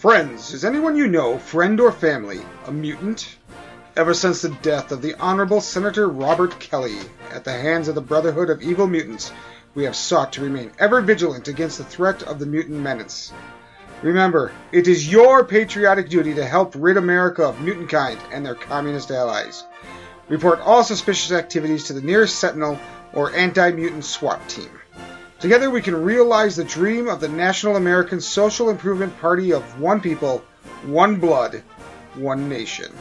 Friends, is anyone you know, friend or family, a mutant? Ever since the death of the Honorable Senator Robert Kelly at the hands of the Brotherhood of Evil Mutants, we have sought to remain ever vigilant against the threat of the mutant menace. Remember, it is your patriotic duty to help rid America of mutant kind and their communist allies. Report all suspicious activities to the nearest Sentinel or anti mutant SWAT team. Together we can realize the dream of the National American Social Improvement Party of one people, one blood, one nation.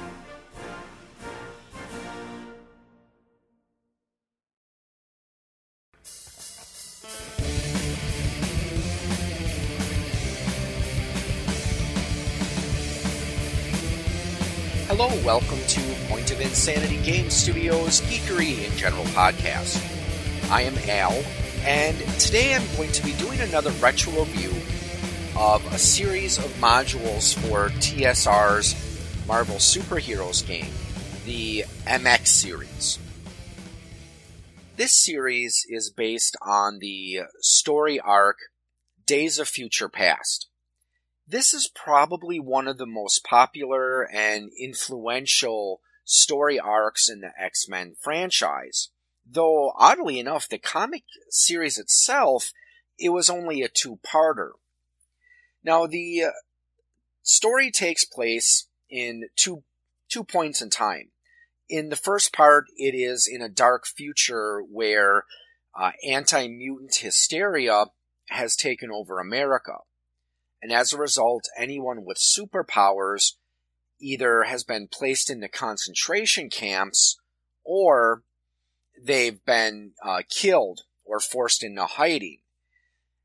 Hello, welcome to Point of Insanity Game Studios Geekery in General podcast. I am Al, and today I'm going to be doing another retro review of a series of modules for TSR's Marvel Superheroes game, the MX series. This series is based on the story arc Days of Future Past. This is probably one of the most popular and influential story arcs in the X-Men franchise. Though, oddly enough, the comic series itself, it was only a two-parter. Now, the uh, story takes place in two, two points in time. In the first part, it is in a dark future where uh, anti-mutant hysteria has taken over America. And as a result, anyone with superpowers either has been placed into concentration camps or they've been uh, killed or forced into hiding.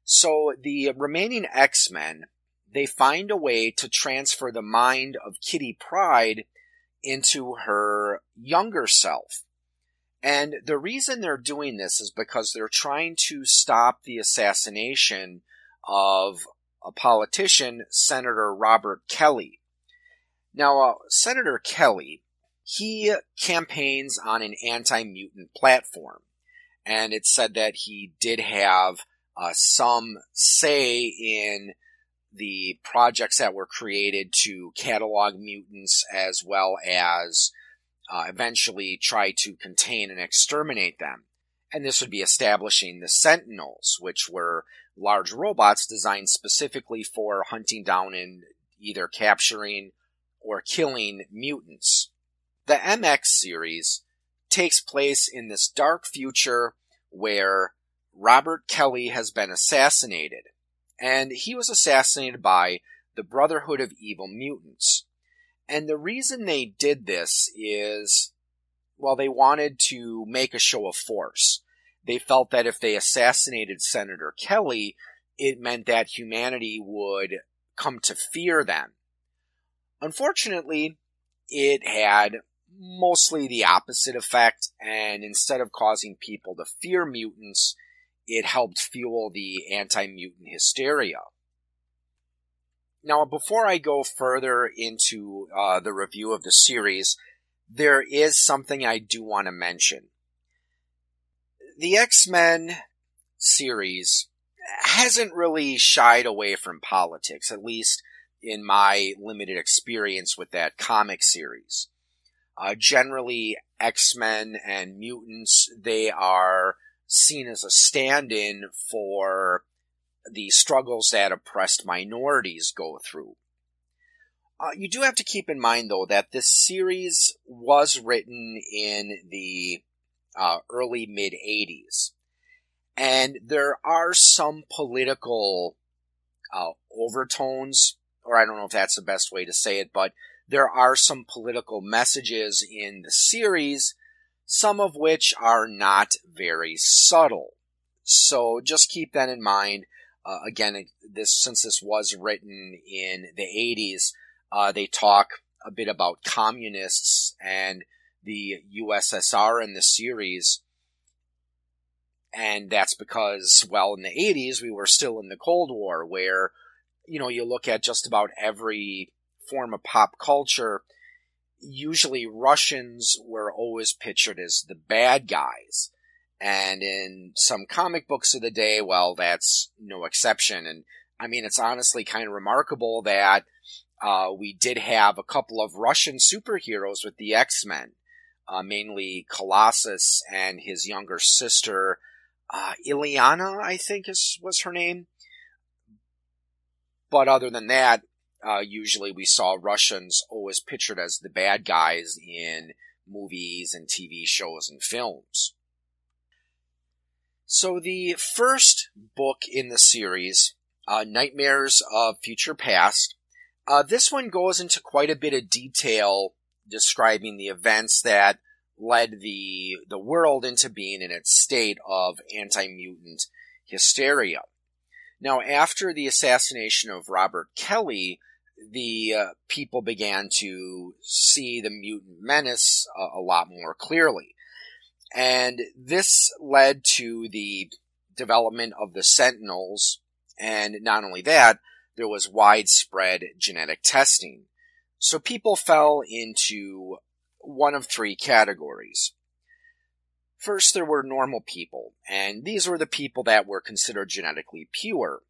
So the remaining X-Men, they find a way to transfer the mind of Kitty Pryde into her younger self. And the reason they're doing this is because they're trying to stop the assassination of a politician, Senator Robert Kelly. Now, uh, Senator Kelly, he campaigns on an anti-mutant platform, and it's said that he did have uh, some say in the projects that were created to catalog mutants as well as uh, eventually try to contain and exterminate them. And this would be establishing the Sentinels, which were large robots designed specifically for hunting down and either capturing or killing mutants. The MX series takes place in this dark future where Robert Kelly has been assassinated. And he was assassinated by the Brotherhood of Evil Mutants. And the reason they did this is, well, they wanted to make a show of force. They felt that if they assassinated Senator Kelly, it meant that humanity would come to fear them. Unfortunately, it had mostly the opposite effect, and instead of causing people to fear mutants, it helped fuel the anti-mutant hysteria. Now, before I go further into uh, the review of the series, there is something I do want to mention the X-Men series hasn't really shied away from politics, at least in my limited experience with that comic series. Uh, generally, X-Men and mutants, they are seen as a stand-in for the struggles that oppressed minorities go through. Uh, you do have to keep in mind, though, that this series was written in the uh, early mid 80s. And there are some political uh, overtones, or I don't know if that's the best way to say it, but there are some political messages in the series, some of which are not very subtle. So just keep that in mind. Uh, again, this since this was written in the 80s, uh, they talk a bit about communists and the USSR in the series. And that's because, well, in the 80s, we were still in the Cold War, where, you know, you look at just about every form of pop culture, usually Russians were always pictured as the bad guys. And in some comic books of the day, well, that's no exception. And I mean, it's honestly kind of remarkable that uh, we did have a couple of Russian superheroes with the X Men, uh, mainly Colossus and his younger sister, uh, Illyana, I think is was her name. But other than that, uh, usually we saw Russians always pictured as the bad guys in movies and TV shows and films. So the first book in the series, uh, Nightmares of Future Past, uh, this one goes into quite a bit of detail describing the events that led the the world into being in its state of anti-mutant hysteria. Now, after the assassination of Robert Kelly, the uh, people began to see the mutant menace a, a lot more clearly. And this led to the development of the Sentinels, and not only that, there was widespread genetic testing. So people fell into one of three categories. First, there were normal people, and these were the people that were considered genetically pure.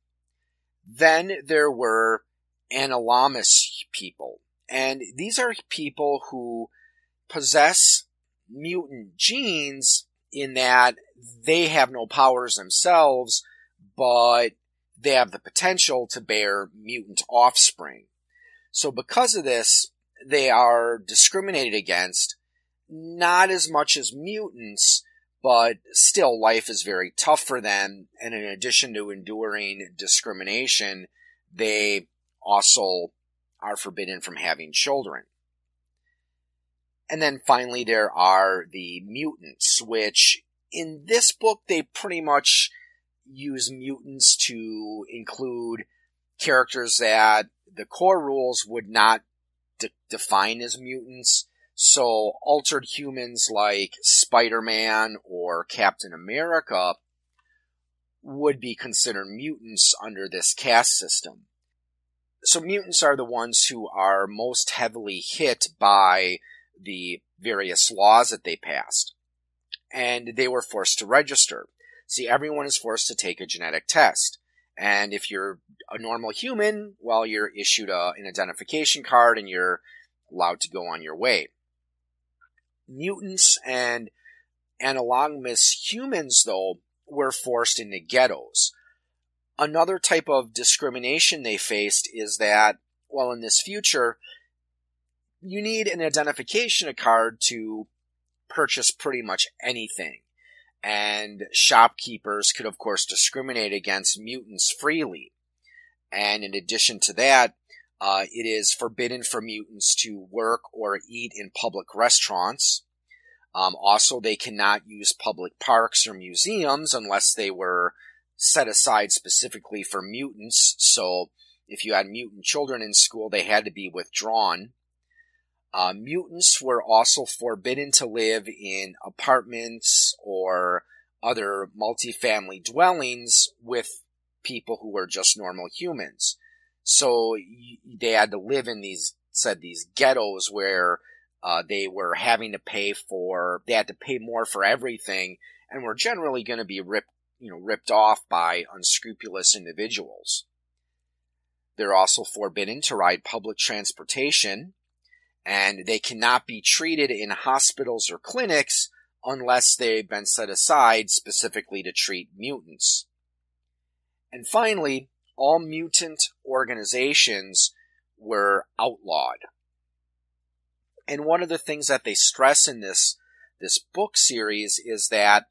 Then there were anomalous people, and these are people who possess mutant genes in that they have no powers themselves, but they have the potential to bear mutant offspring. So because of this, they are discriminated against, not as much as mutants, but still life is very tough for them. And in addition to enduring discrimination, they also are forbidden from having children. And then finally there are the mutants, which in this book they pretty much use mutants to include characters that the core rules would not de- define as mutants. So altered humans like Spider-Man or Captain America would be considered mutants under this caste system. So mutants are the ones who are most heavily hit by the various laws that they passed. And they were forced to register. See, everyone is forced to take a genetic test. And if you're a normal human, well, you're issued a, an identification card and you're allowed to go on your way. Mutants and anomalous humans, though, were forced into ghettos. Another type of discrimination they faced is that, well, in this future, you need an identification card to purchase pretty much anything and shopkeepers could of course discriminate against mutants freely. And in addition to that, uh, it is forbidden for mutants to work or eat in public restaurants. Um, also, they cannot use public parks or museums unless they were set aside specifically for mutants. So, if you had mutant children in school, they had to be withdrawn. Uh, mutants were also forbidden to live in apartments or other multifamily dwellings with people who were just normal humans. So they had to live in these, said these ghettos where uh, they were having to pay for, they had to pay more for everything and were generally going to be ripped, you know, ripped off by unscrupulous individuals. They're also forbidden to ride public transportation and they cannot be treated in hospitals or clinics unless they've been set aside specifically to treat mutants. And finally, all mutant organizations were outlawed. And one of the things that they stress in this, this book series is that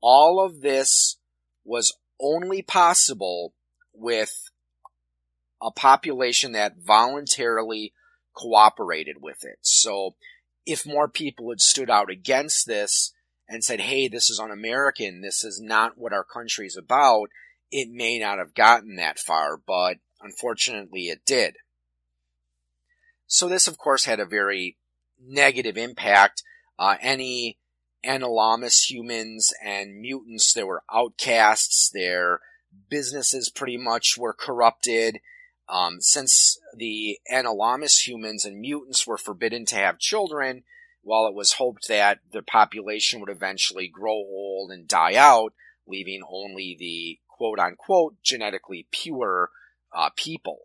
all of this was only possible with a population that voluntarily cooperated with it. So if more people had stood out against this and said, hey, this is un-American, this is not what our country is about, it may not have gotten that far, but unfortunately it did. So this, of course, had a very negative impact. Uh, any anomalous humans and mutants, there were outcasts, their businesses pretty much were corrupted, um, since the anomalous humans and mutants were forbidden to have children, while it was hoped that the population would eventually grow old and die out, leaving only the quote unquote genetically pure uh, people.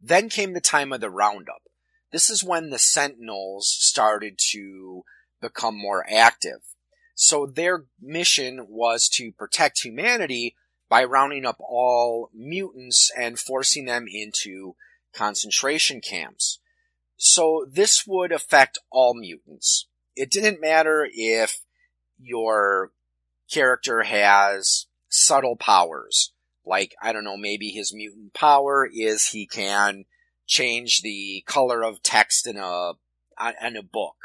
Then came the time of the roundup. This is when the Sentinels started to become more active. So their mission was to protect humanity by rounding up all mutants and forcing them into concentration camps. So this would affect all mutants. It didn't matter if your character has subtle powers. Like, I don't know, maybe his mutant power is he can change the color of text in a, in a book.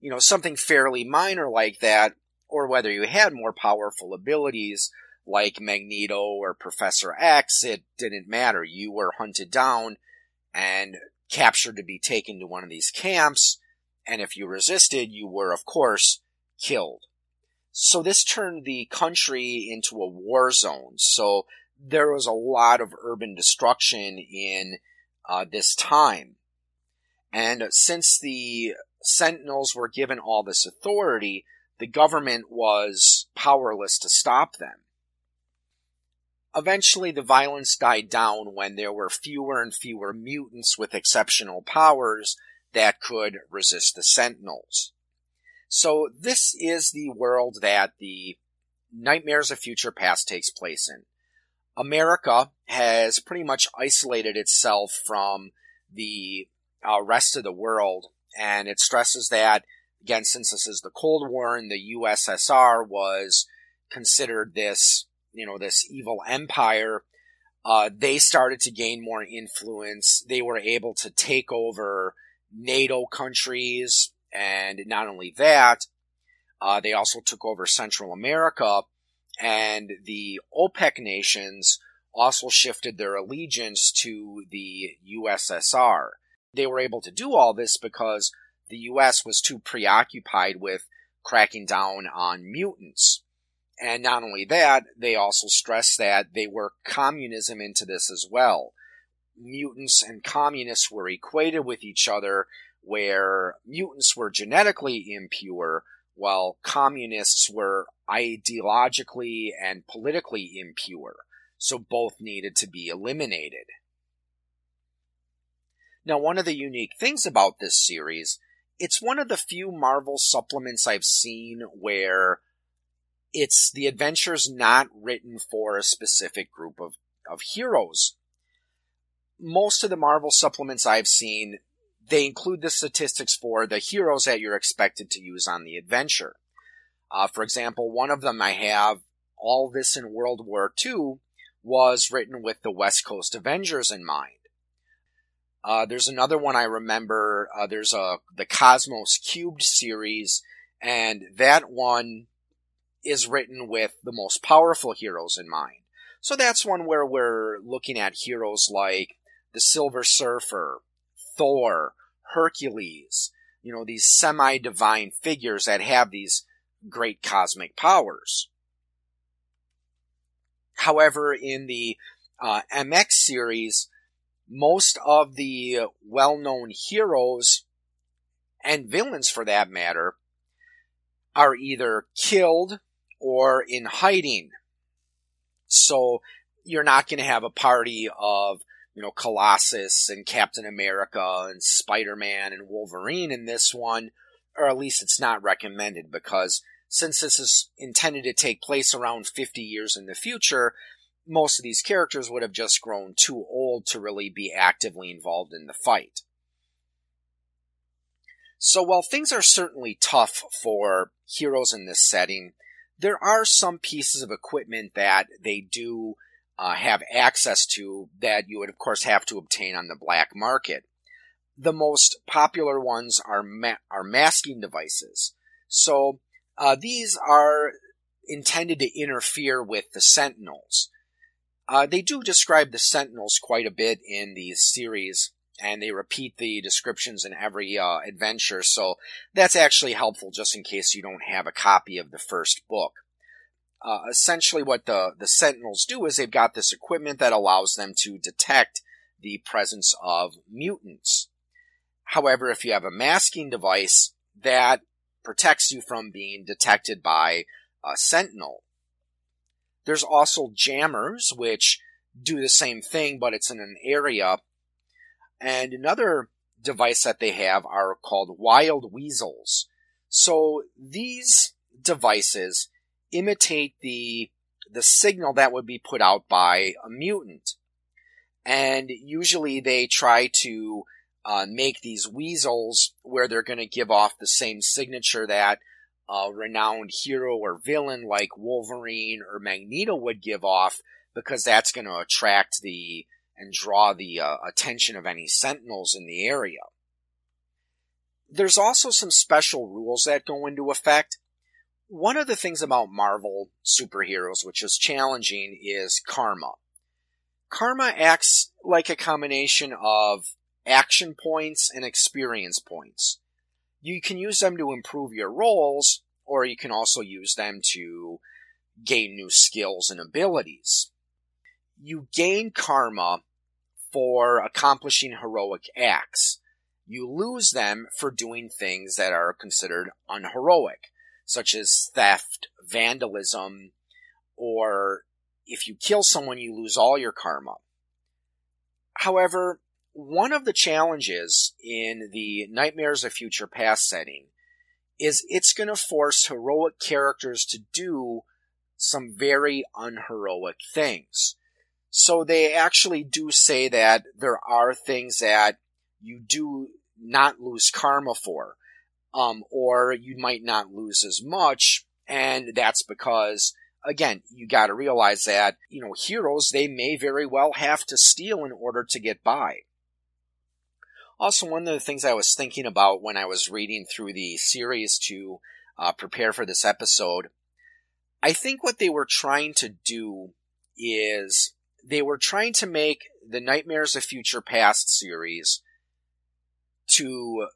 You know, something fairly minor like that, or whether you had more powerful abilities like Magneto or Professor X, it didn't matter. You were hunted down and captured to be taken to one of these camps, and if you resisted, you were, of course, killed. So this turned the country into a war zone. So there was a lot of urban destruction in uh, this time. And since the Sentinels were given all this authority, the government was powerless to stop them. Eventually, the violence died down when there were fewer and fewer mutants with exceptional powers that could resist the Sentinels. So this is the world that the Nightmares of Future Past takes place in. America has pretty much isolated itself from the uh, rest of the world, and it stresses that, again, since this is the Cold War and the USSR was considered this, you know, this evil empire, uh, they started to gain more influence. They were able to take over NATO countries, and not only that, uh, they also took over Central America, and the OPEC nations also shifted their allegiance to the USSR. They were able to do all this because the US was too preoccupied with cracking down on mutants. And not only that, they also stressed that they worked communism into this as well. Mutants and communists were equated with each other where mutants were genetically impure while communists were ideologically and politically impure. So both needed to be eliminated. Now, one of the unique things about this series, it's one of the few Marvel supplements I've seen where it's the adventures not written for a specific group of, of heroes. Most of the Marvel supplements I've seen, they include the statistics for the heroes that you're expected to use on the adventure. Uh, for example, one of them I have, all this in World War II, was written with the West Coast Avengers in mind. Uh, there's another one I remember. Uh, there's a the Cosmos Cubed series, and that one is written with the most powerful heroes in mind. So that's one where we're looking at heroes like the Silver Surfer, Thor, Hercules, you know, these semi-divine figures that have these great cosmic powers. However, in the uh, MX series, most of the well-known heroes and villains for that matter are either killed or in hiding. So you're not going to have a party of you know, Colossus and Captain America and Spider-Man and Wolverine in this one, or at least it's not recommended because since this is intended to take place around 50 years in the future, most of these characters would have just grown too old to really be actively involved in the fight. So while things are certainly tough for heroes in this setting, there are some pieces of equipment that they do uh, have access to that you would of course have to obtain on the black market. The most popular ones are ma- are masking devices. So uh, these are intended to interfere with the Sentinels. Uh, they do describe the Sentinels quite a bit in these series, and they repeat the descriptions in every uh, adventure, so that's actually helpful just in case you don't have a copy of the first book uh, essentially what the, the Sentinels do is they've got this equipment that allows them to detect the presence of mutants. However, if you have a masking device, that protects you from being detected by a Sentinel. There's also jammers, which do the same thing, but it's in an area. And another device that they have are called wild weasels. So these devices imitate the the signal that would be put out by a mutant. And usually they try to uh, make these weasels where they're going to give off the same signature that a renowned hero or villain like Wolverine or Magneto would give off, because that's going to attract the and draw the uh, attention of any sentinels in the area. There's also some special rules that go into effect. One of the things about Marvel superheroes, which is challenging, is karma. Karma acts like a combination of action points and experience points. You can use them to improve your rolls, or you can also use them to gain new skills and abilities. You gain karma for accomplishing heroic acts. You lose them for doing things that are considered unheroic, such as theft, vandalism, or if you kill someone, you lose all your karma. However, one of the challenges in the Nightmares of Future Past setting is it's going to force heroic characters to do some very unheroic things. So they actually do say that there are things that you do not lose karma for, um, or you might not lose as much, and that's because again, you got to realize that, you know, heroes, they may very well have to steal in order to get by. Also, one of the things I was thinking about when I was reading through the series to uh, prepare for this episode, I think what they were trying to do is they were trying to make the Nightmares of Future Past series to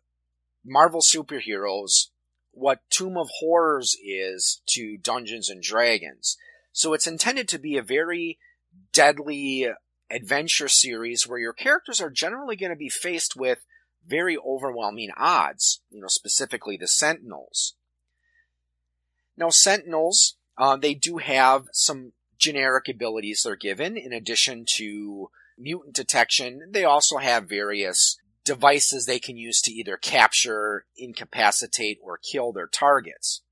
Marvel superheroes what Tomb of Horrors is to Dungeons and Dragons. So it's intended to be a very deadly adventure series where your characters are generally going to be faced with very overwhelming odds, you know, specifically the Sentinels. Now, Sentinels, uh, they do have some generic abilities they're given in addition to mutant detection. They also have various devices they can use to either capture, incapacitate, or kill their targets.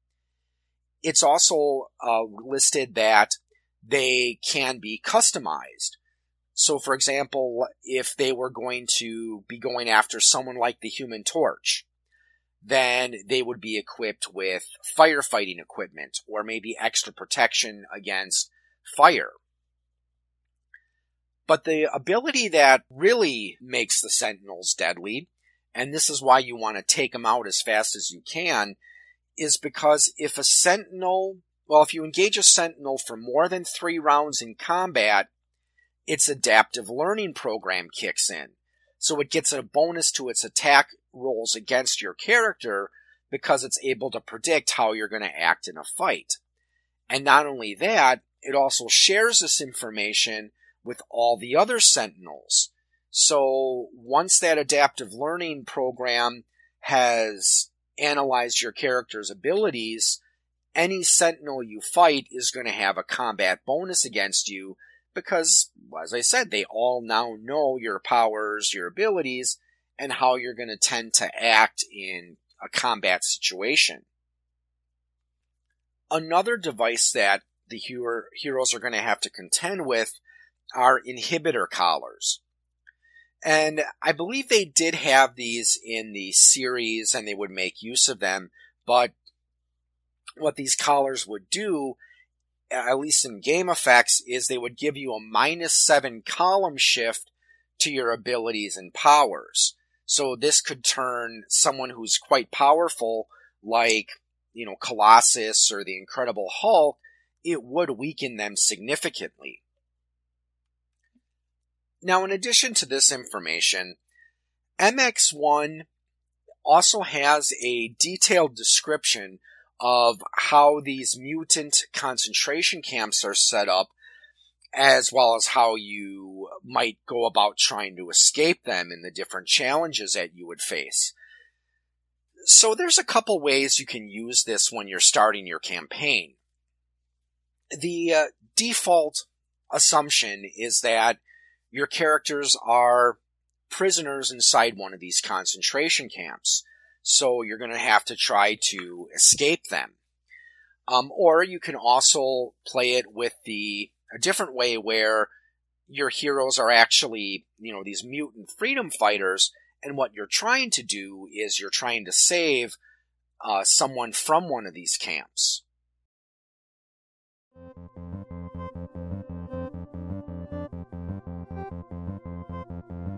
It's also uh, listed that they can be customized. So, for example, if they were going to be going after someone like the Human Torch, then they would be equipped with firefighting equipment or maybe extra protection against fire. But the ability that really makes the Sentinels deadly, and this is why you want to take them out as fast as you can, is because if a Sentinel, well, if you engage a Sentinel for more than three rounds in combat, its adaptive learning program kicks in. So it gets a bonus to its attack rolls against your character because it's able to predict how you're going to act in a fight. And not only that, it also shares this information with all the other sentinels. So once that adaptive learning program has analyzed your character's abilities, any sentinel you fight is going to have a combat bonus against you because, as I said, they all now know your powers, your abilities, and how you're going to tend to act in a combat situation. Another device that the heroes are going to have to contend with are inhibitor collars. And I believe they did have these in the series and they would make use of them, but what these collars would do at least in game effects, is they would give you a minus seven column shift to your abilities and powers. So this could turn someone who's quite powerful, like, you know, Colossus or the Incredible Hulk, it would weaken them significantly. Now, in addition to this information, MX1 also has a detailed description of how these mutant concentration camps are set up, as well as how you might go about trying to escape them and the different challenges that you would face. So there's a couple ways you can use this when you're starting your campaign. The uh, default assumption is that your characters are prisoners inside one of these concentration camps. So you're going to have to try to escape them. Um, or you can also play it with the a different way where your heroes are actually, you know, these mutant freedom fighters, and what you're trying to do is you're trying to save uh, someone from one of these camps.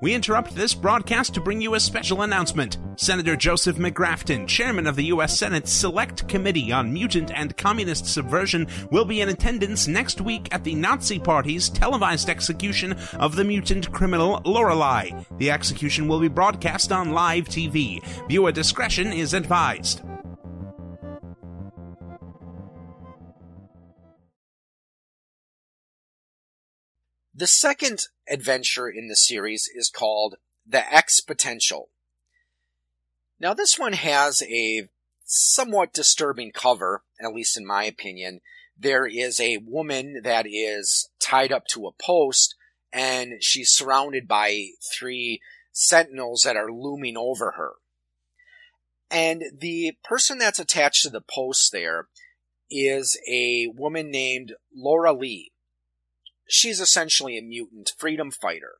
We interrupt this broadcast to bring you a special announcement. Senator Joseph McGrafton, chairman of the U.S. Senate's Select Committee on Mutant and Communist Subversion, will be in attendance next week at the Nazi Party's televised execution of the mutant criminal Lorelei. The execution will be broadcast on live TV. Viewer discretion is advised. The second adventure in the series is called The X Potential. Now, this one has a somewhat disturbing cover, at least in my opinion. There is a woman that is tied up to a post, and she's surrounded by three sentinels that are looming over her. And the person that's attached to the post there is a woman named Laura Lee she's essentially a mutant freedom fighter.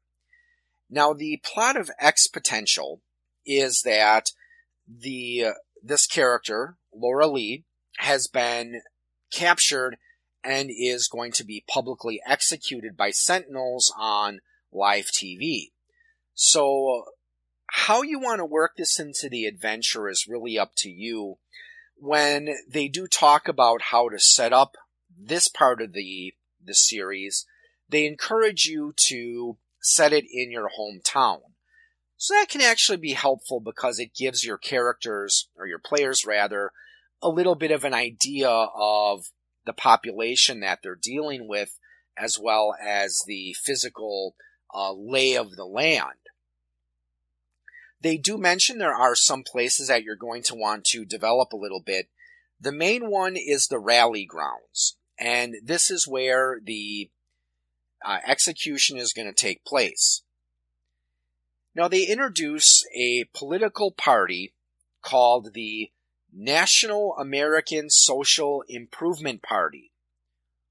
Now, the plot of X Potential is that the this character, Laura Lee, has been captured and is going to be publicly executed by Sentinels on live TV. So, how you want to work this into the adventure is really up to you. When they do talk about how to set up this part of the the series, they encourage you to set it in your hometown. So that can actually be helpful because it gives your characters, or your players rather, a little bit of an idea of the population that they're dealing with, as well as the physical uh, lay of the land. They do mention there are some places that you're going to want to develop a little bit. The main one is the rally grounds, and this is where the uh, execution is going to take place. Now, they introduce a political party called the National American Social Improvement Party,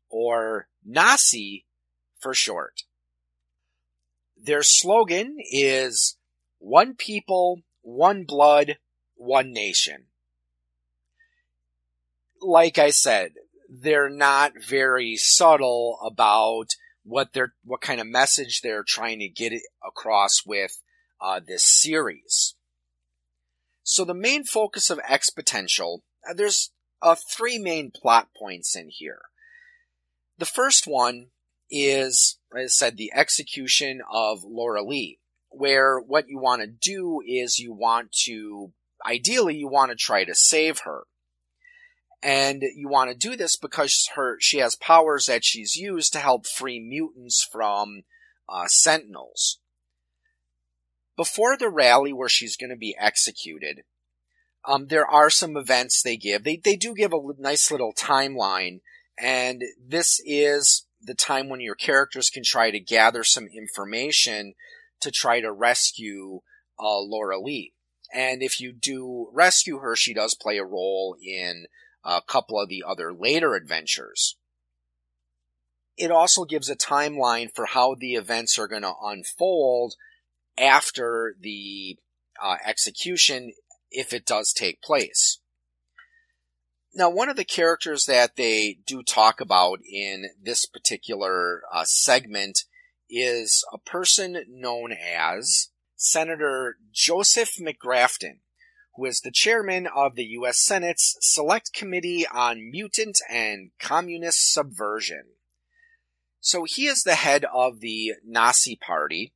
or NASI for short. Their slogan is One People, One Blood, One Nation. Like I said, they're not very subtle about what they're what kind of message they're trying to get across with uh, this series. So the main focus of X Potential, uh, there's uh, three main plot points in here. The first one is, as I said, the execution of Laura Lee, where what you want to do is you want to, ideally, you want to try to save her. And you want to do this because her she has powers that she's used to help free mutants from uh, Sentinels. Before the rally where she's going to be executed, um, there are some events they give. They they do give a nice little timeline, and this is the time when your characters can try to gather some information to try to rescue uh, Laura Lee. And if you do rescue her, she does play a role in a couple of the other later adventures. It also gives a timeline for how the events are going to unfold after the uh, execution, if it does take place. Now, one of the characters that they do talk about in this particular uh, segment is a person known as Senator Joseph McGrafton is the chairman of the U.S. Senate's Select Committee on Mutant and Communist Subversion. So he is the head of the Nazi Party,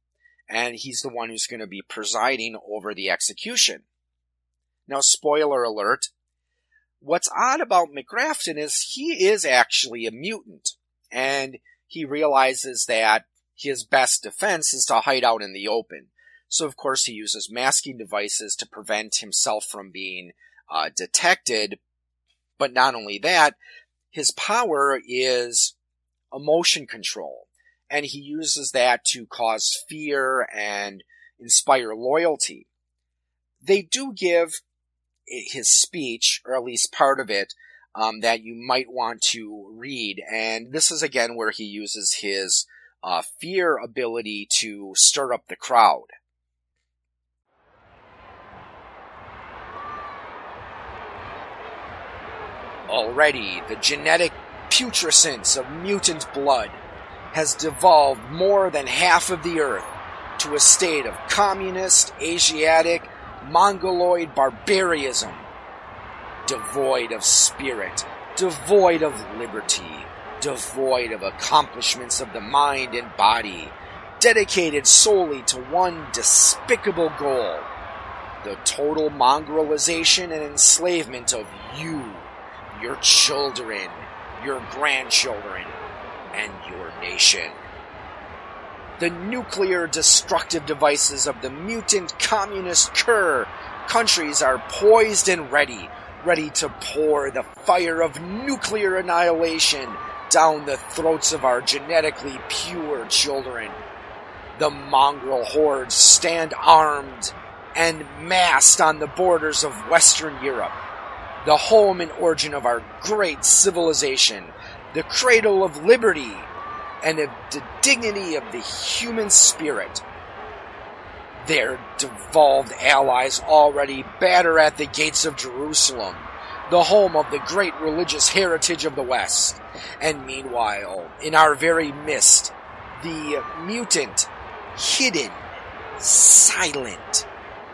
and he's the one who's going to be presiding over the execution. Now, spoiler alert, what's odd about McGrafton is he is actually a mutant, and he realizes that his best defense is to hide out in the open. So, of course, he uses masking devices to prevent himself from being uh, detected. But not only that, his power is emotion control. And he uses that to cause fear and inspire loyalty. They do give his speech, or at least part of it, um, that you might want to read. And this is again where he uses his uh, fear ability to stir up the crowd. Already, the genetic putrescence of mutant blood has devolved more than half of the earth to a state of communist, Asiatic, mongoloid barbarism, devoid of spirit, devoid of liberty, devoid of accomplishments of the mind and body, dedicated solely to one despicable goal the total mongrelization and enslavement of you, your children, your grandchildren, and your nation. The nuclear destructive devices of the mutant communist cur countries are poised and ready, ready to pour the fire of nuclear annihilation down the throats of our genetically pure children. The mongrel hordes stand armed and massed on the borders of Western Europe, the home and origin of our great civilization, the cradle of liberty and of the dignity of the human spirit. Their devolved allies already batter at the gates of Jerusalem, the home of the great religious heritage of the West. And meanwhile, in our very midst, the mutant, hidden, silent,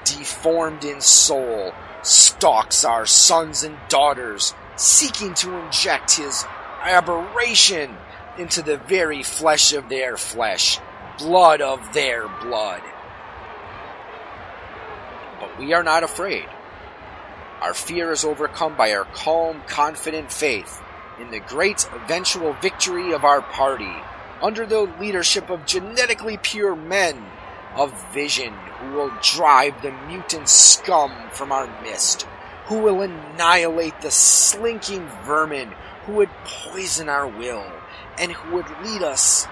deformed in soul, stalks our sons and daughters, seeking to inject his aberration into the very flesh of their flesh, blood of their blood. But we are not afraid. Our fear is overcome by our calm, confident faith in the great eventual victory of our party under the leadership of genetically pure men of vision who will drive the mutant scum from our midst, who will annihilate the slinking vermin who would poison our will, and who would lead us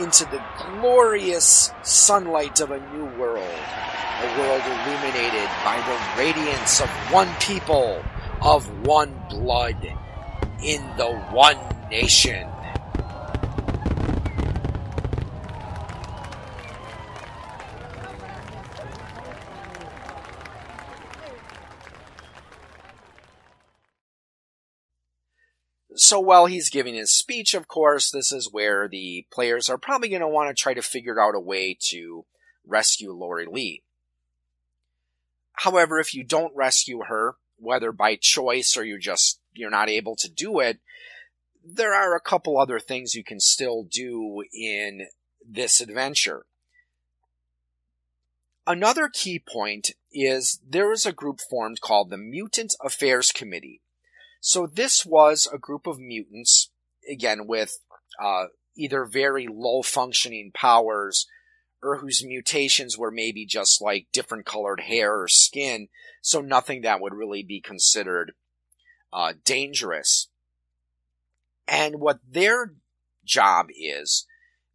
into the glorious sunlight of a new world, a world illuminated by the radiance of one people, of one blood, in the one nation. So while he's giving his speech, of course, this is where the players are probably going to want to try to figure out a way to rescue Lori Lee. However, if you don't rescue her, whether by choice or you're just, you're not able to do it, there are a couple other things you can still do in this adventure. Another key point is there is a group formed called the Mutant Affairs Committee. So this was a group of mutants, again, with uh, either very low functioning powers or whose mutations were maybe just like different colored hair or skin, so nothing that would really be considered uh, dangerous. And what their job is,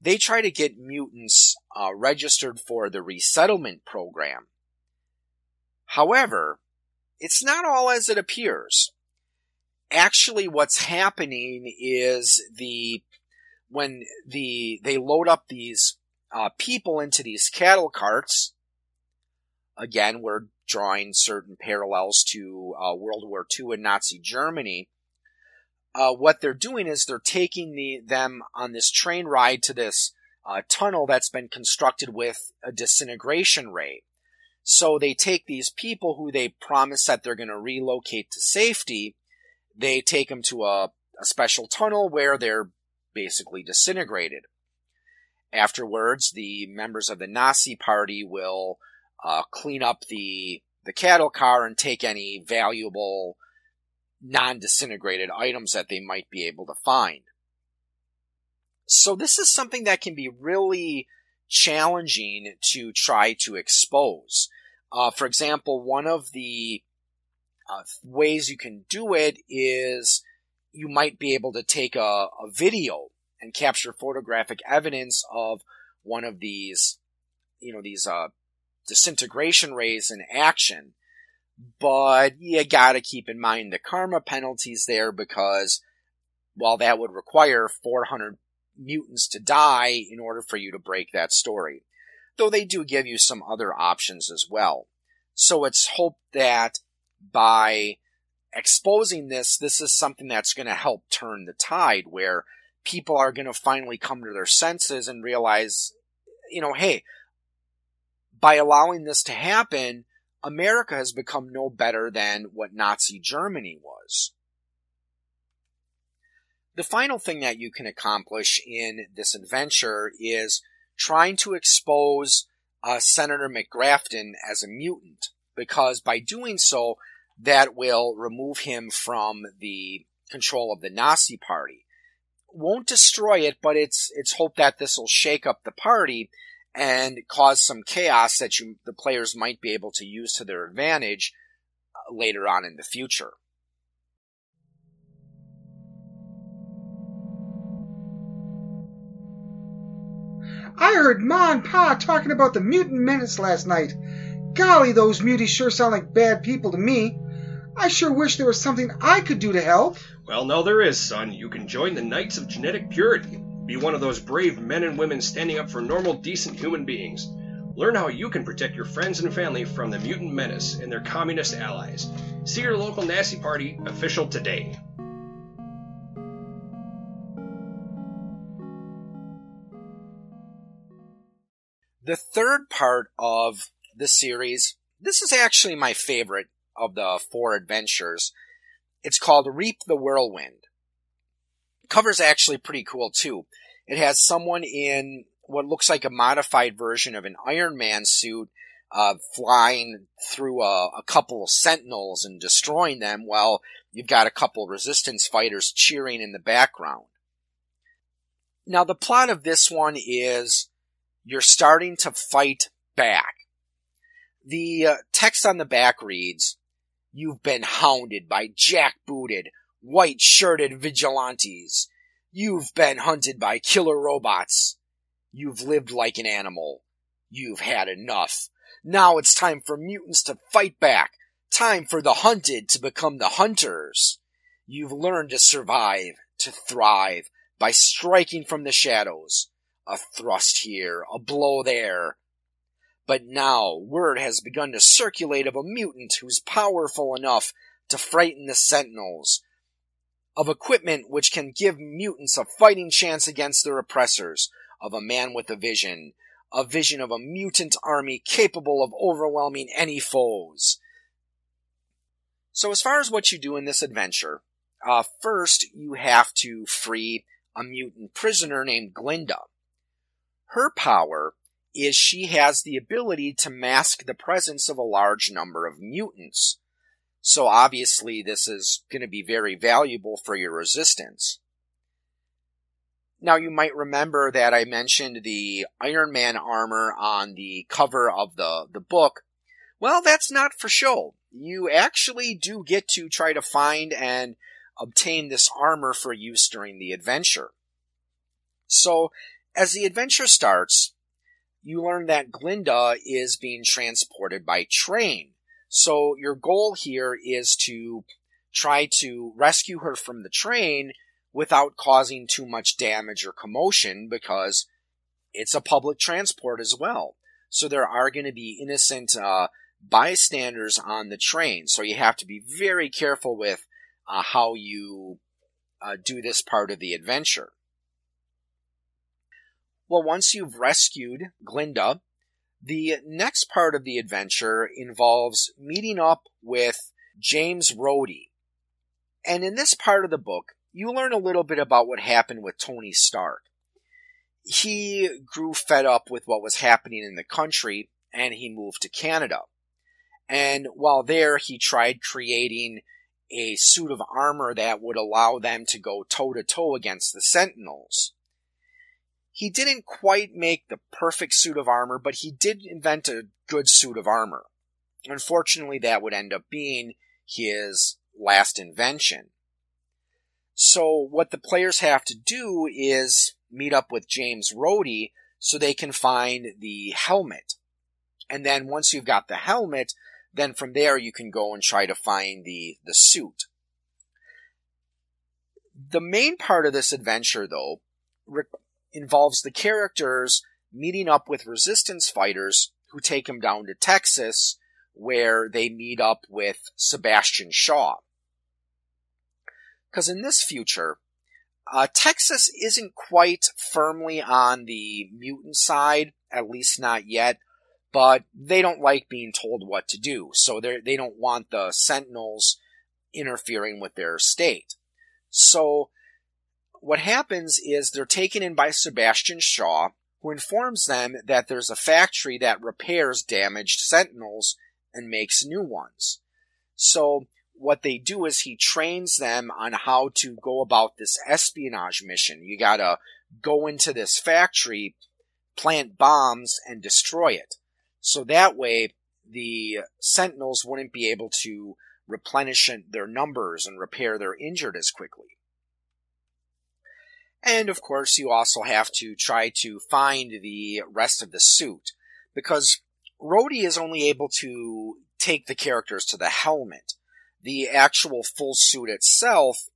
they try to get mutants uh, registered for the resettlement program. However, it's not all as it appears actually what's happening is the when the they load up these uh, people into these cattle carts. Again, we're drawing certain parallels to uh, World War II and Nazi Germany. Uh, what they're doing is they're taking the, them on this train ride to this uh, tunnel that's been constructed with a disintegration ray. So they take these people who they promise that they're going to relocate to safety, they take them to a, a special tunnel where they're basically disintegrated. Afterwards, the members of the Nazi party will uh, clean up the the cattle car and take any valuable non-disintegrated items that they might be able to find. So this is something that can be really challenging to try to expose. Uh, for example, one of the uh, ways you can do it is you might be able to take a, a video and capture photographic evidence of one of these, you know, these, uh, disintegration rays in action. But you gotta keep in mind the karma penalties there because while that would require 400 mutants to die in order for you to break that story. Though they do give you some other options as well. So it's hoped that by exposing this, this is something that's going to help turn the tide where people are going to finally come to their senses and realize, you know, hey, by allowing this to happen, America has become no better than what Nazi Germany was. The final thing that you can accomplish in this adventure is trying to expose uh, Senator McGrafton as a mutant, because by doing so, that will remove him from the control of the Nazi Party. Won't destroy it, but it's it's hoped that this will shake up the party and cause some chaos that you, the players might be able to use to their advantage uh, later on in the future. I heard Ma and Pa talking about the mutant menace last night. Golly, those muties sure sound like bad people to me. I sure wish there was something I could do to help. Well, now there is, son. You can join the Knights of Genetic Purity. Be one of those brave men and women standing up for normal, decent human beings. Learn how you can protect your friends and family from the mutant menace and their communist allies. See your local Nazi Party official today. The third part of the series, this is actually my favorite of the four adventures. It's called Reap the Whirlwind. Cover's actually pretty cool too. It has someone in what looks like a modified version of an Iron Man suit, uh, flying through a, a couple of sentinels and destroying them while you've got a couple resistance fighters cheering in the background. Now the plot of this one is you're starting to fight back. The uh, text on the back reads, You've been hounded by jackbooted, white shirted vigilantes. You've been hunted by killer robots. You've lived like an animal. You've had enough. Now it's time for mutants to fight back. Time for the hunted to become the hunters. You've learned to survive, to thrive, by striking from the shadows. A thrust here, a blow there, but now word has begun to circulate of a mutant who's powerful enough to frighten the sentinels, of equipment which can give mutants a fighting chance against their oppressors, of a man with a vision, a vision of a mutant army capable of overwhelming any foes. So as far as what you do in this adventure, uh, first you have to free a mutant prisoner named Glinda. Her power is she has the ability to mask the presence of a large number of mutants. So obviously this is going to be very valuable for your resistance. Now you might remember that I mentioned the Iron Man armor on the cover of the, the book. Well, that's not for show. You actually do get to try to find and obtain this armor for use during the adventure. So, as the adventure starts, you learn that Glinda is being transported by train. So your goal here is to try to rescue her from the train without causing too much damage or commotion because it's a public transport as well. So there are going to be innocent uh, bystanders on the train. So you have to be very careful with uh, how you uh, do this part of the adventure. Well, once you've rescued Glinda, the next part of the adventure involves meeting up with James Rhodey. And in this part of the book, you learn a little bit about what happened with Tony Stark. He grew fed up with what was happening in the country and he moved to Canada. And while there, he tried creating a suit of armor that would allow them to go toe to toe against the Sentinels. He didn't quite make the perfect suit of armor, but he did invent a good suit of armor. Unfortunately, that would end up being his last invention. So what the players have to do is meet up with James Rhodey so they can find the helmet. And then once you've got the helmet, then from there you can go and try to find the, the suit. The main part of this adventure, though, involves the characters meeting up with resistance fighters who take them down to Texas, where they meet up with Sebastian Shaw. Because in this future, uh, Texas isn't quite firmly on the mutant side, at least not yet, but they don't like being told what to do, so they don't want the Sentinels interfering with their state. So what happens is they're taken in by Sebastian Shaw, who informs them that there's a factory that repairs damaged Sentinels and makes new ones. So what they do is he trains them on how to go about this espionage mission. You gotta go into this factory, plant bombs, and destroy it. So that way, the Sentinels wouldn't be able to replenish their numbers and repair their injured as quickly. And of course, you also have to try to find the rest of the suit because Rhodey is only able to take the characters to the helmet. The actual full suit itself,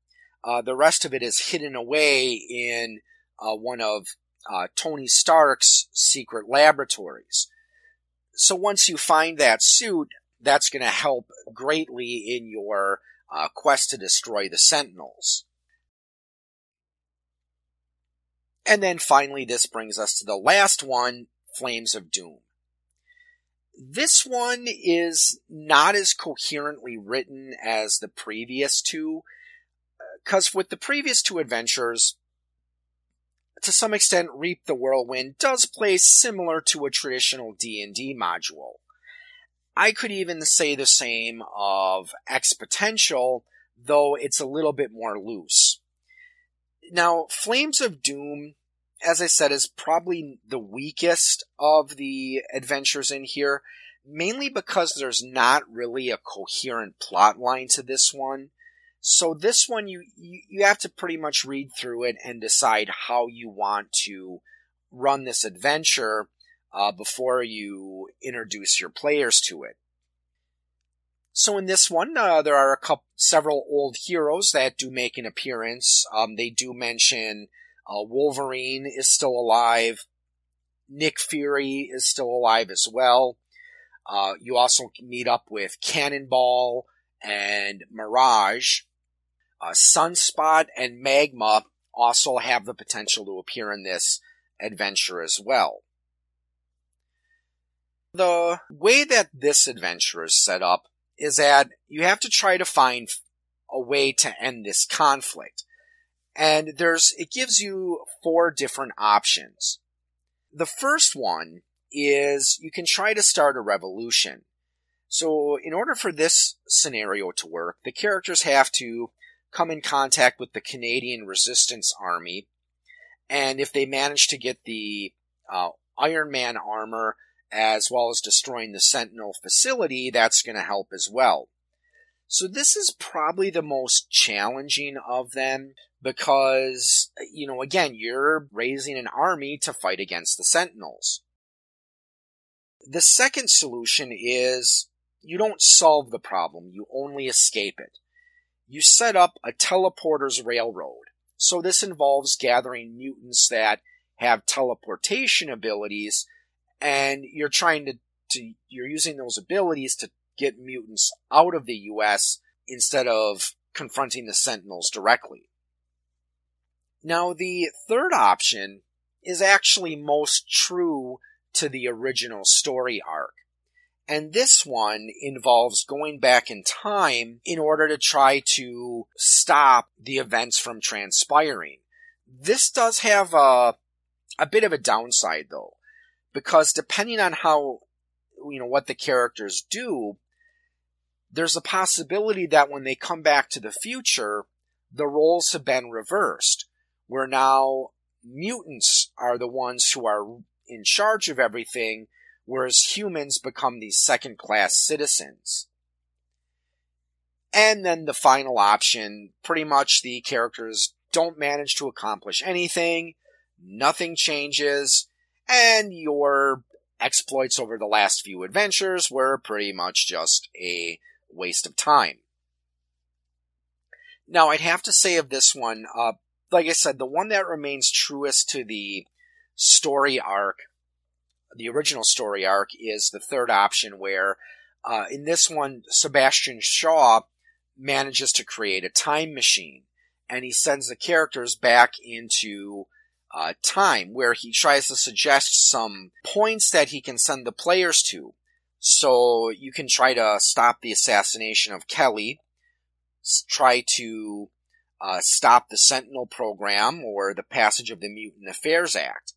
uh, the rest of it is hidden away in uh, one of uh, Tony Stark's secret laboratories. So once you find that suit, that's going to help greatly in your uh, quest to destroy the Sentinels. And then finally, this brings us to the last one, Flames of Doom. This one is not as coherently written as the previous two, uh, because with the previous two adventures, to some extent, Reap the Whirlwind does play similar to a traditional D&D module. I could even say the same of X-Potential, though it's a little bit more loose. Now, Flames of Doom as I said, is probably the weakest of the adventures in here, mainly because there's not really a coherent plot line to this one. So this one, you, you, have to pretty much read through it and decide how you want to run this adventure uh, before you introduce your players to it. So in this one, uh, there are a couple, several old heroes that do make an appearance. Um, they do mention uh, Wolverine is still alive. Nick Fury is still alive as well. Uh, you also meet up with Cannonball and Mirage. Uh, Sunspot and Magma also have the potential to appear in this adventure as well. The way that this adventure is set up is that you have to try to find a way to end this conflict. And there's, it gives you four different options. The first one is you can try to start a revolution. So in order for this scenario to work, the characters have to come in contact with the Canadian Resistance Army, and if they manage to get the uh, Iron Man armor as well as destroying the Sentinel facility, that's going to help as well. So this is probably the most challenging of them because, you know, again, you're raising an army to fight against the Sentinels. The second solution is you don't solve the problem, you only escape it. You set up a teleporter's railroad. So this involves gathering mutants that have teleportation abilities, and you're trying to, to you're using those abilities to get mutants out of the US instead of confronting the Sentinels directly. Now, the third option is actually most true to the original story arc. And this one involves going back in time in order to try to stop the events from transpiring. This does have a, a bit of a downside though, because depending on how, you know, what the characters do, there's a possibility that when they come back to the future, the roles have been reversed where now mutants are the ones who are in charge of everything, whereas humans become these second class citizens. And then the final option, pretty much the characters don't manage to accomplish anything, nothing changes, and your exploits over the last few adventures were pretty much just a waste of time. Now, I'd have to say of this one, uh, like I said, the one that remains truest to the story arc, the original story arc, is the third option where, uh, in this one, Sebastian Shaw manages to create a time machine and he sends the characters back into uh, time where he tries to suggest some points that he can send the players to. So you can try to stop the assassination of Kelly, try to uh, stop the Sentinel program or the passage of the Mutant Affairs Act.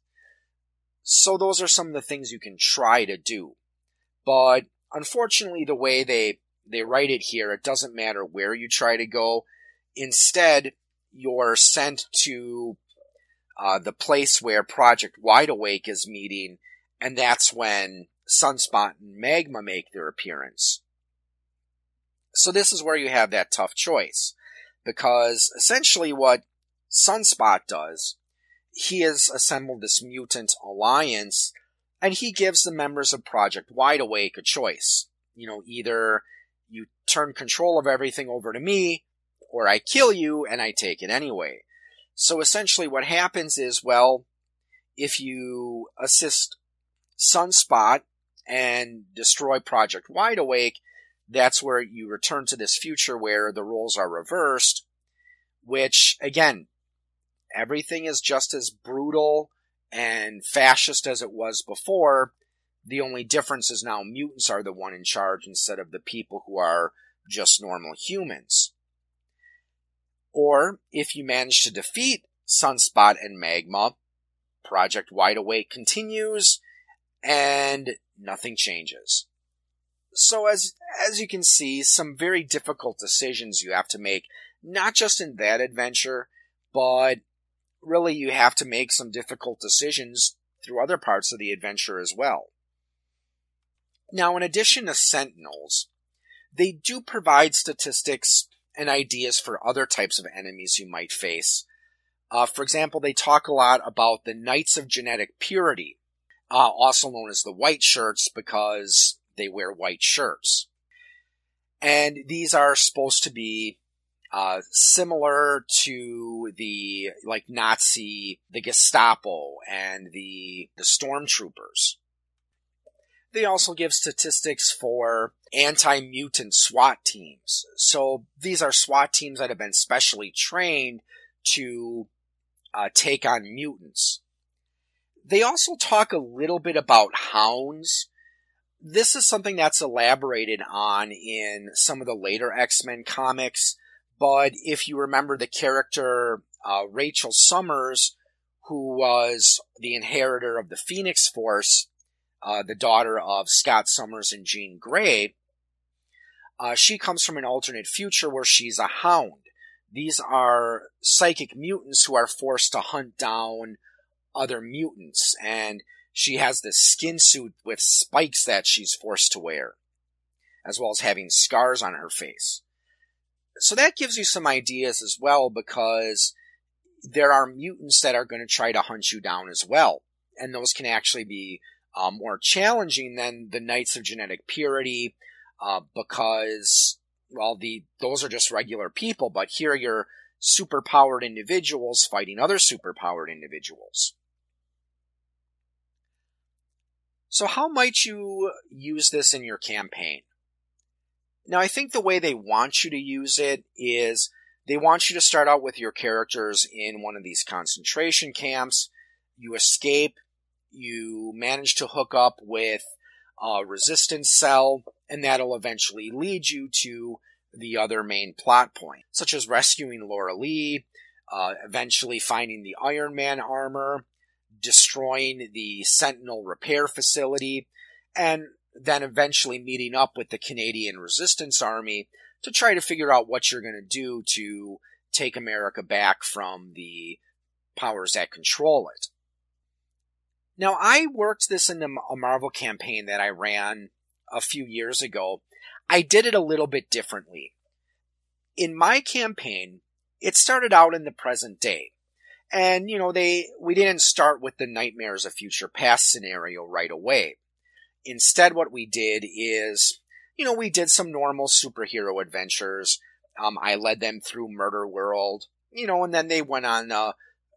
So those are some of the things you can try to do. But unfortunately, the way they, they write it here, it doesn't matter where you try to go. Instead, you're sent to uh, the place where Project Wide Awake is meeting, and that's when Sunspot and Magma make their appearance. So this is where you have that tough choice. Because essentially what Sunspot does, he has assembled this mutant alliance, and he gives the members of Project Wide Awake a choice. You know, either you turn control of everything over to me, or I kill you and I take it anyway. So essentially what happens is, well, if you assist Sunspot and destroy Project Wide Awake, that's where you return to this future where the roles are reversed, which again, everything is just as brutal and fascist as it was before. The only difference is now mutants are the one in charge instead of the people who are just normal humans. Or if you manage to defeat Sunspot and Magma, Project Wide Awake continues and nothing changes. So as as you can see, some very difficult decisions you have to make, not just in that adventure, but really you have to make some difficult decisions through other parts of the adventure as well. Now, in addition to Sentinels, they do provide statistics and ideas for other types of enemies you might face. Uh, for example, they talk a lot about the Knights of Genetic Purity, uh, also known as the White Shirts because they wear white shirts. And these are supposed to be uh, similar to the like Nazi, the Gestapo, and the the stormtroopers. They also give statistics for anti-mutant SWAT teams. So these are SWAT teams that have been specially trained to uh, take on mutants. They also talk a little bit about hounds. This is something that's elaborated on in some of the later X-Men comics, but if you remember the character uh, Rachel Summers, who was the inheritor of the Phoenix Force, uh, the daughter of Scott Summers and Jean Grey, uh, she comes from an alternate future where she's a hound. These are psychic mutants who are forced to hunt down other mutants, and she has this skin suit with spikes that she's forced to wear, as well as having scars on her face. So that gives you some ideas as well, because there are mutants that are going to try to hunt you down as well, and those can actually be um, more challenging than the Knights of Genetic Purity, uh, because well, the those are just regular people, but here you're superpowered individuals fighting other superpowered individuals. So how might you use this in your campaign? Now, I think the way they want you to use it is they want you to start out with your characters in one of these concentration camps. You escape, you manage to hook up with a resistance cell, and that'll eventually lead you to the other main plot point, such as rescuing Laura Lee, uh, eventually finding the Iron Man armor, destroying the Sentinel repair facility, and then eventually meeting up with the Canadian Resistance Army to try to figure out what you're going to do to take America back from the powers that control it. Now, I worked this in a Marvel campaign that I ran a few years ago. I did it a little bit differently. in my campaign, it started out in the present day. And, you know, they, we didn't start with the nightmares of future past scenario right away. Instead, what we did is, you know, we did some normal superhero adventures. Um, I led them through Murder World, you know, and then they went on, uh,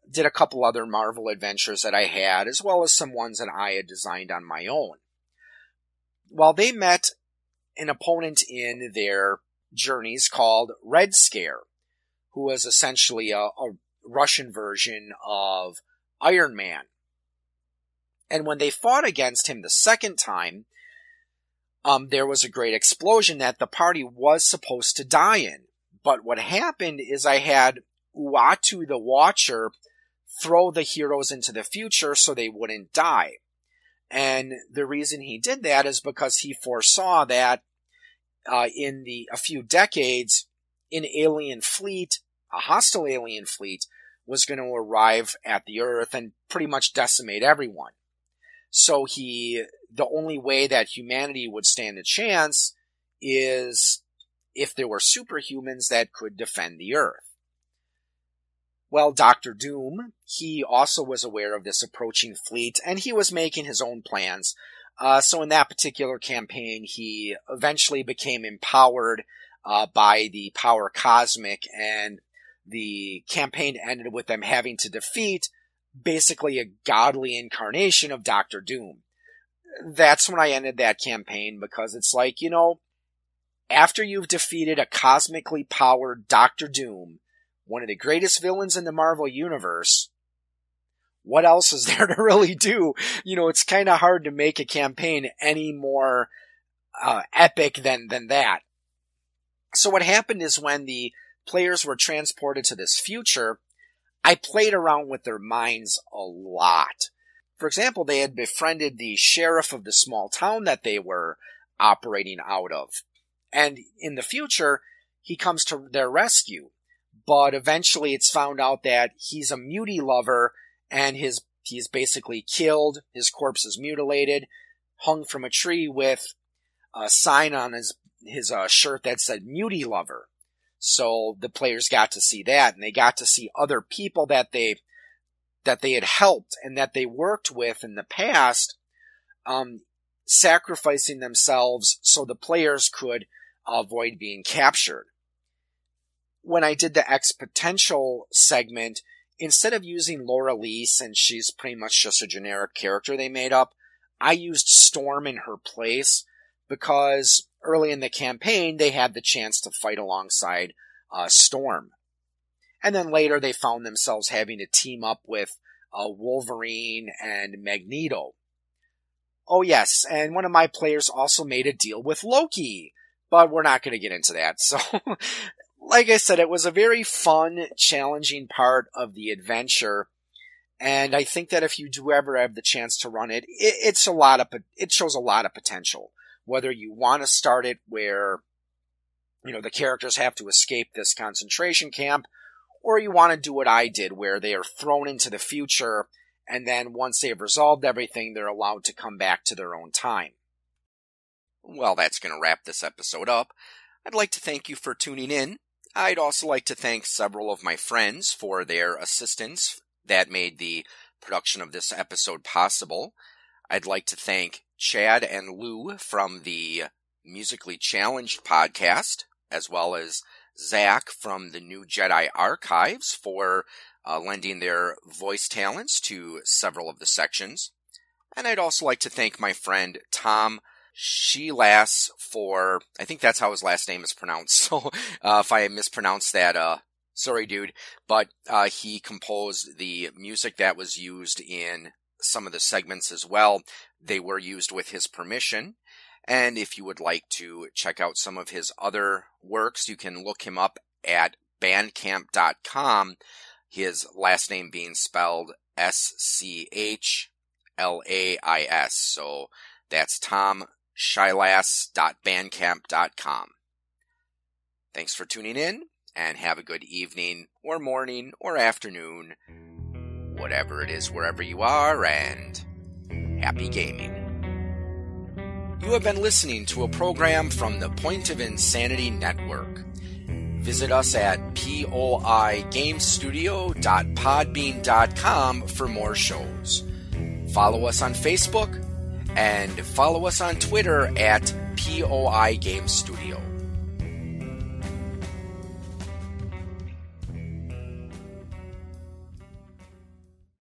did a couple other Marvel adventures that I had, as well as some ones that I had designed on my own. While they met an opponent in their journeys called Red Scare, who was essentially a, a Russian version of Iron Man. And when they fought against him the second time, um, there was a great explosion that the party was supposed to die in. But what happened is I had Uatu the Watcher throw the heroes into the future so they wouldn't die. And the reason he did that is because he foresaw that uh, in the a few decades, an alien fleet, a hostile alien fleet, was going to arrive at the Earth and pretty much decimate everyone. So he, the only way that humanity would stand a chance is if there were superhumans that could defend the Earth. Well, Doctor Doom, he also was aware of this approaching fleet and he was making his own plans. Uh, so in that particular campaign, he eventually became empowered uh, by the power cosmic and the campaign ended with them having to defeat basically a godly incarnation of Doctor Doom. That's when I ended that campaign because it's like, you know, after you've defeated a cosmically powered Doctor Doom, one of the greatest villains in the Marvel Universe, what else is there to really do? You know, it's kind of hard to make a campaign any more uh, epic than than that. So what happened is when the players were transported to this future, I played around with their minds a lot. For example, they had befriended the sheriff of the small town that they were operating out of. And in the future, he comes to their rescue but eventually it's found out that he's a mutie lover and his he's basically killed, his corpse is mutilated, hung from a tree with a sign on his his uh, shirt that said mutie lover. So the players got to see that and they got to see other people that they that they had helped and that they worked with in the past um, sacrificing themselves so the players could avoid being captured. When I did the X-Potential segment, instead of using Laura Lee, since she's pretty much just a generic character they made up, I used Storm in her place because early in the campaign they had the chance to fight alongside uh, Storm. And then later they found themselves having to team up with uh, Wolverine and Magneto. Oh yes, and one of my players also made a deal with Loki, but we're not going to get into that. So like I said, it was a very fun, challenging part of the adventure. And I think that if you do ever have the chance to run it, it it's a lot of, it shows a lot of potential. Whether you want to start it where, you know, the characters have to escape this concentration camp, or you want to do what I did where they are thrown into the future and then once they've resolved everything, they're allowed to come back to their own time. Well, that's going to wrap this episode up. I'd like to thank you for tuning in. I'd also like to thank several of my friends for their assistance that made the production of this episode possible. I'd like to thank Chad and Lou from the Musically Challenged podcast, as well as Zach from the New Jedi Archives for uh, lending their voice talents to several of the sections. And I'd also like to thank my friend Tom Schlais for, I think that's how his last name is pronounced. So, uh, if I mispronounced that, uh, sorry dude, but, uh, he composed the music that was used in some of the segments as well. They were used with his permission. And if you would like to check out some of his other works, you can look him up at bandcamp.com. His last name being spelled S C H L A I S. So that's Tom schlais.bandcamp.com. Thanks for tuning in, and have a good evening, or morning, or afternoon, whatever it is, wherever you are, and happy gaming. You have been listening to a program from the Point of Insanity Network. Visit us at poigamestudio.podbean.com for more shows. Follow us on Facebook and follow us on Twitter at POI Game Studio.